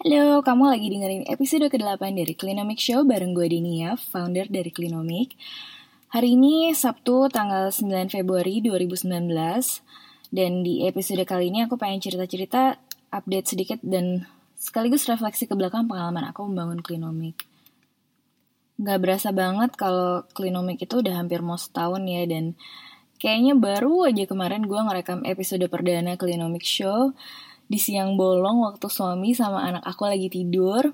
Halo, kamu lagi dengerin episode ke-8 dari Clinomic Show bareng gue Denia, founder dari Clinomic. Hari ini Sabtu tanggal 9 Februari 2019 dan di episode kali ini aku pengen cerita-cerita update sedikit dan sekaligus refleksi ke belakang pengalaman aku membangun Clinomic. Gak berasa banget kalau Clinomic itu udah hampir mau setahun ya dan kayaknya baru aja kemarin gue ngerekam episode perdana Clinomic Show di siang bolong waktu suami sama anak aku lagi tidur.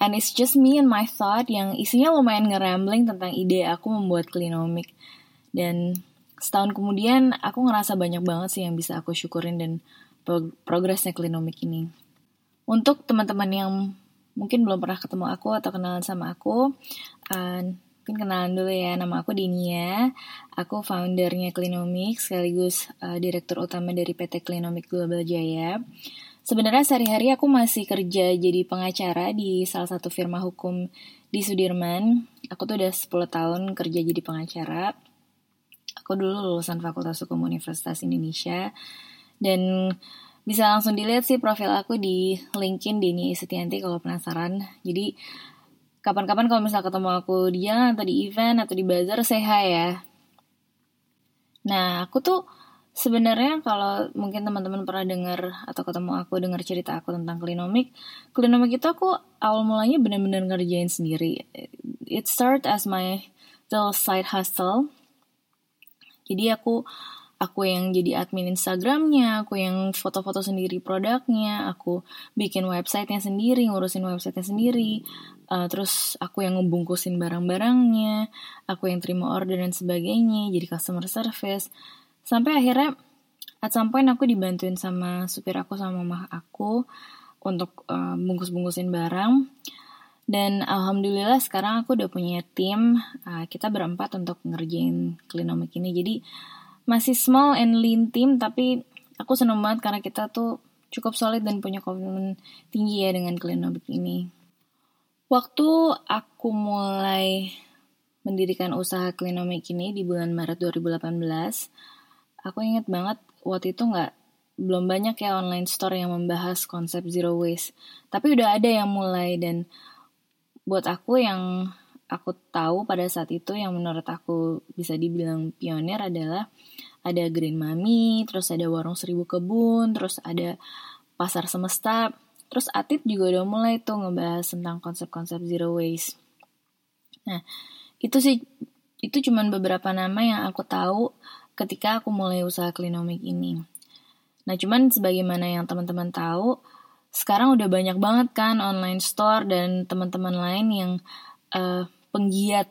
And it's just me and my thought yang isinya lumayan ngerambling tentang ide aku membuat klinomik. Dan setahun kemudian aku ngerasa banyak banget sih yang bisa aku syukurin dan progresnya klinomik ini. Untuk teman-teman yang mungkin belum pernah ketemu aku atau kenalan sama aku, uh, mungkin kenalan dulu ya. Nama aku Dinia. Aku foundernya Klinomik sekaligus uh, direktur utama dari PT Klinomik Global Jaya. Sebenarnya sehari-hari aku masih kerja jadi pengacara di salah satu firma hukum di Sudirman. Aku tuh udah 10 tahun kerja jadi pengacara. Aku dulu lulusan Fakultas Hukum Universitas Indonesia. Dan bisa langsung dilihat sih profil aku di LinkedIn Dini Setianti kalau penasaran. Jadi kapan-kapan kalau misal ketemu aku di jalan atau di event atau di bazar, hi ya. Nah, aku tuh Sebenarnya kalau mungkin teman-teman pernah dengar atau ketemu aku dengar cerita aku tentang klinomik, klinomik itu aku awal mulanya benar-benar ngerjain sendiri. It start as my little side hustle. Jadi aku aku yang jadi admin Instagramnya, aku yang foto-foto sendiri produknya, aku bikin websitenya sendiri, ngurusin websitenya sendiri, uh, terus aku yang ngebungkusin barang-barangnya, aku yang terima order dan sebagainya, jadi customer service Sampai akhirnya at some point aku dibantuin sama supir aku sama mama aku untuk uh, bungkus-bungkusin barang. Dan alhamdulillah sekarang aku udah punya tim, uh, kita berempat untuk ngerjain klinomik ini. Jadi masih small and lean team, tapi aku seneng banget karena kita tuh cukup solid dan punya komitmen tinggi ya dengan klinomik ini. Waktu aku mulai mendirikan usaha klinomik ini di bulan Maret 2018, Aku inget banget waktu itu nggak belum banyak ya online store yang membahas konsep zero waste. Tapi udah ada yang mulai dan buat aku yang aku tahu pada saat itu yang menurut aku bisa dibilang pionir adalah ada Green Mami, terus ada Warung Seribu Kebun, terus ada Pasar Semesta, terus Atip juga udah mulai tuh ngebahas tentang konsep-konsep zero waste. Nah, itu sih itu cuman beberapa nama yang aku tahu ketika aku mulai usaha klinomik ini. Nah, cuman sebagaimana yang teman-teman tahu, sekarang udah banyak banget kan online store dan teman-teman lain yang uh, penggiat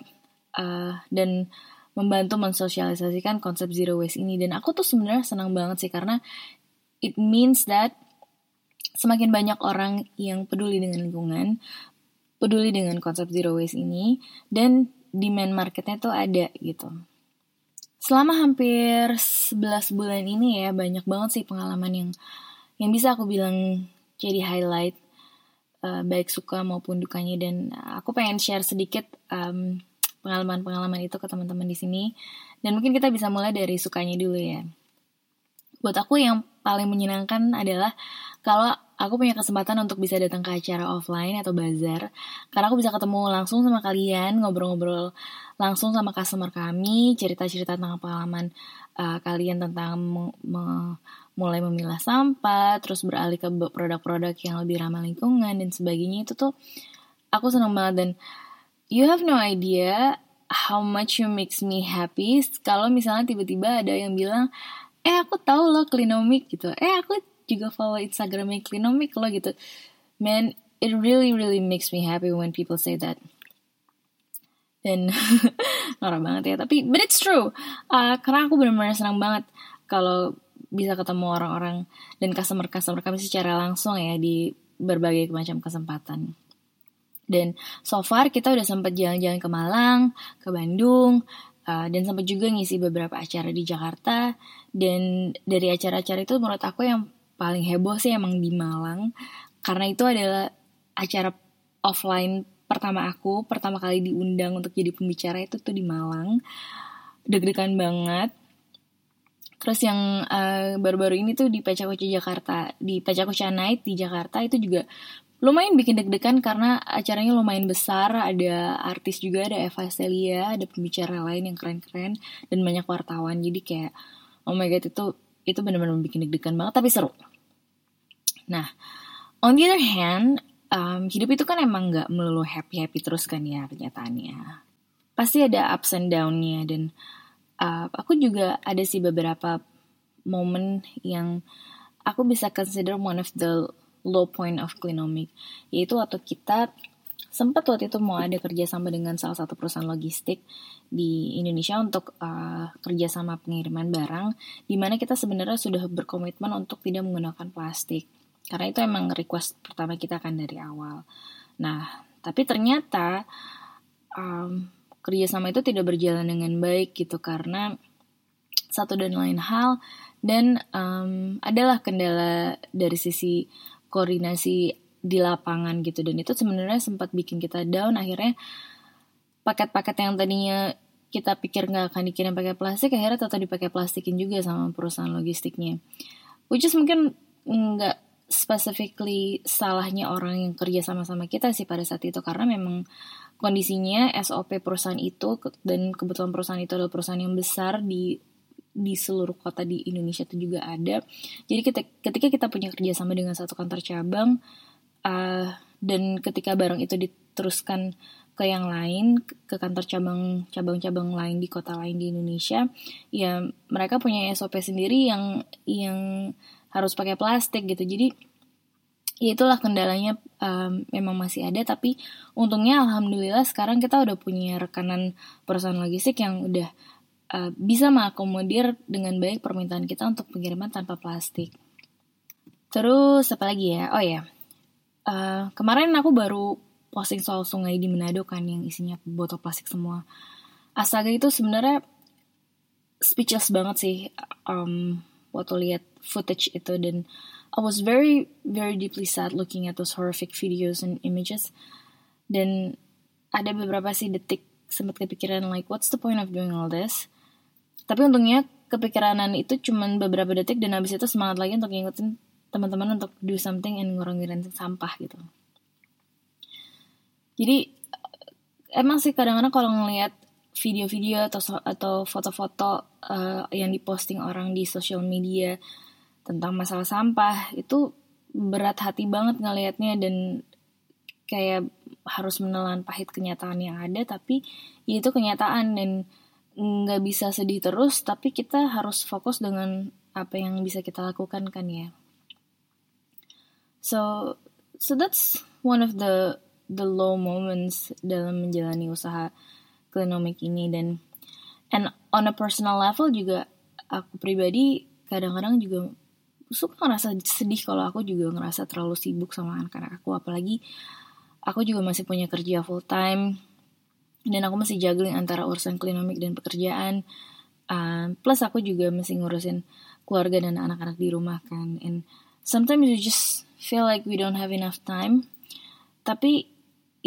uh, dan membantu mensosialisasikan konsep zero waste ini. Dan aku tuh sebenarnya senang banget sih karena it means that semakin banyak orang yang peduli dengan lingkungan, peduli dengan konsep zero waste ini, dan demand marketnya tuh ada gitu. Selama hampir 11 bulan ini ya, banyak banget sih pengalaman yang yang bisa aku bilang jadi highlight uh, baik suka maupun dukanya dan aku pengen share sedikit um, pengalaman-pengalaman itu ke teman-teman di sini dan mungkin kita bisa mulai dari sukanya dulu ya. Buat aku yang paling menyenangkan adalah kalau aku punya kesempatan untuk bisa datang ke acara offline atau bazar karena aku bisa ketemu langsung sama kalian ngobrol-ngobrol langsung sama customer kami cerita-cerita tentang pengalaman uh, kalian tentang me mulai memilah sampah terus beralih ke produk-produk yang lebih ramah lingkungan dan sebagainya. Itu tuh aku senang banget dan you have no idea how much you makes me happy. Kalau misalnya tiba-tiba ada yang bilang eh aku tahu loh klinomik gitu. Eh aku juga follow Instagramnya Klinomik loh gitu. Man, it really really makes me happy when people say that. Dan norak banget ya, tapi but it's true. Uh, karena aku benar-benar senang banget kalau bisa ketemu orang-orang dan customer-customer kami secara langsung ya di berbagai macam kesempatan. Dan so far kita udah sempat jalan-jalan ke Malang, ke Bandung, uh, dan sempat juga ngisi beberapa acara di Jakarta. Dan dari acara-acara itu menurut aku yang paling heboh sih emang di Malang. Karena itu adalah acara offline pertama aku pertama kali diundang untuk jadi pembicara itu tuh di Malang. Deg-degan banget. Terus yang eh, baru-baru ini tuh di Pecakuca Jakarta di Pecakuca Night di Jakarta itu juga lumayan bikin deg-degan karena acaranya lumayan besar. Ada artis juga ada Eva Celia ada pembicara lain yang keren-keren dan banyak wartawan. Jadi kayak oh my god itu itu benar-benar bikin deg-degan banget tapi seru. Nah on the other hand um, hidup itu kan emang nggak melulu happy happy terus kan ya kenyataannya. Pasti ada ups and downnya dan uh, aku juga ada sih beberapa momen yang aku bisa consider one of the low point of Clinomic yaitu waktu kita sempat waktu itu mau ada kerjasama dengan salah satu perusahaan logistik di Indonesia untuk uh, kerjasama pengiriman barang, di mana kita sebenarnya sudah berkomitmen untuk tidak menggunakan plastik, karena itu emang request pertama kita kan dari awal. Nah, tapi ternyata um, kerjasama itu tidak berjalan dengan baik gitu karena satu dan lain hal dan um, adalah kendala dari sisi koordinasi di lapangan gitu. Dan itu sebenarnya sempat bikin kita down. Akhirnya paket-paket yang tadinya kita pikir nggak akan dikirim pakai plastik akhirnya tetap dipakai plastikin juga sama perusahaan logistiknya. Which is mungkin nggak specifically salahnya orang yang kerja sama-sama kita sih pada saat itu. Karena memang kondisinya SOP perusahaan itu dan kebetulan perusahaan itu adalah perusahaan yang besar di di seluruh kota di Indonesia itu juga ada. Jadi ketika kita punya kerjasama dengan satu kantor cabang uh, dan ketika barang itu diteruskan ke yang lain ke kantor cabang cabang-cabang lain di kota lain di Indonesia, ya mereka punya SOP sendiri yang yang harus pakai plastik gitu. Jadi ya itulah kendalanya um, memang masih ada tapi untungnya alhamdulillah sekarang kita udah punya rekanan perusahaan logistik yang udah uh, bisa mengakomodir dengan baik permintaan kita untuk pengiriman tanpa plastik. Terus apa lagi ya? Oh ya, uh, kemarin aku baru posting soal sungai di Manado kan yang isinya botol plastik semua. Astaga itu sebenarnya speechless banget sih um, waktu lihat footage itu. Dan I was very very deeply sad looking at those horrific videos and images. Dan ada beberapa sih detik sempat kepikiran like what's the point of doing all this? Tapi untungnya kepikiranan itu cuma beberapa detik dan habis itu semangat lagi untuk ngikutin teman-teman untuk do something and ngurangin sampah gitu. Jadi emang sih kadang-kadang kalau ngelihat video-video atau atau foto-foto uh, yang diposting orang di sosial media tentang masalah sampah itu berat hati banget ngelihatnya dan kayak harus menelan pahit kenyataan yang ada tapi ya itu kenyataan dan nggak bisa sedih terus tapi kita harus fokus dengan apa yang bisa kita lakukan kan ya so so that's one of the the low moments dalam menjalani usaha klinomik ini. Dan and on a personal level juga aku pribadi kadang-kadang juga suka ngerasa sedih kalau aku juga ngerasa terlalu sibuk sama anak-anak aku. Apalagi aku juga masih punya kerja full time dan aku masih juggling antara urusan klinomik dan pekerjaan. Uh, plus aku juga masih ngurusin keluarga dan anak-anak di rumah kan. And sometimes you just feel like we don't have enough time. Tapi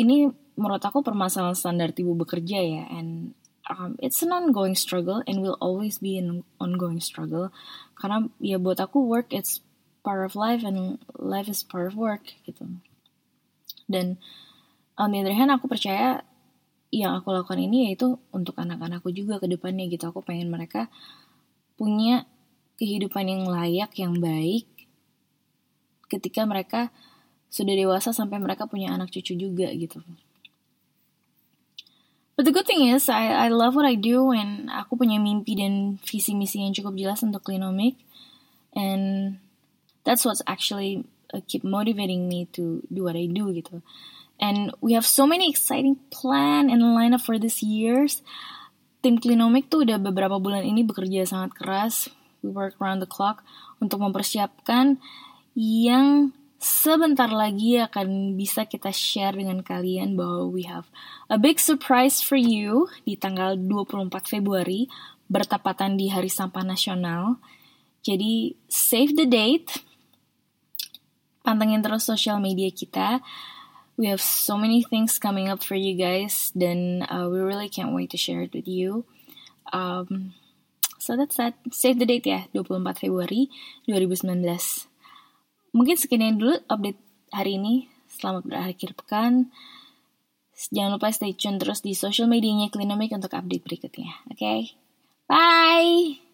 ini menurut aku permasalahan standar ibu bekerja ya and um, it's an ongoing struggle and will always be an ongoing struggle. Karena ya buat aku work it's part of life and life is part of work gitu. Dan on the other hand aku percaya yang aku lakukan ini yaitu untuk anak-anakku juga ke depannya gitu. Aku pengen mereka punya kehidupan yang layak, yang baik ketika mereka sudah dewasa sampai mereka punya anak cucu juga gitu. But the good thing is, I, I love what I do and aku punya mimpi dan visi misi yang cukup jelas untuk Klinomik. And that's what's actually uh, keep motivating me to do what I do gitu. And we have so many exciting plan and lineup for this years. Tim Klinomik tuh udah beberapa bulan ini bekerja sangat keras. We work around the clock untuk mempersiapkan yang sebentar lagi akan bisa kita share dengan kalian bahwa we have a big surprise for you di tanggal 24 Februari bertepatan di Hari Sampah Nasional. Jadi save the date. Pantengin terus sosial media kita we have so many things coming up for you guys then uh, we really can't wait to share it with you um, so that's that save the date ya 24 Februari 2019 mungkin sekian dulu update hari ini Selamat berakhir pekan. Jangan lupa stay tune terus di social medianya Klinomik untuk update berikutnya. Oke, okay? bye.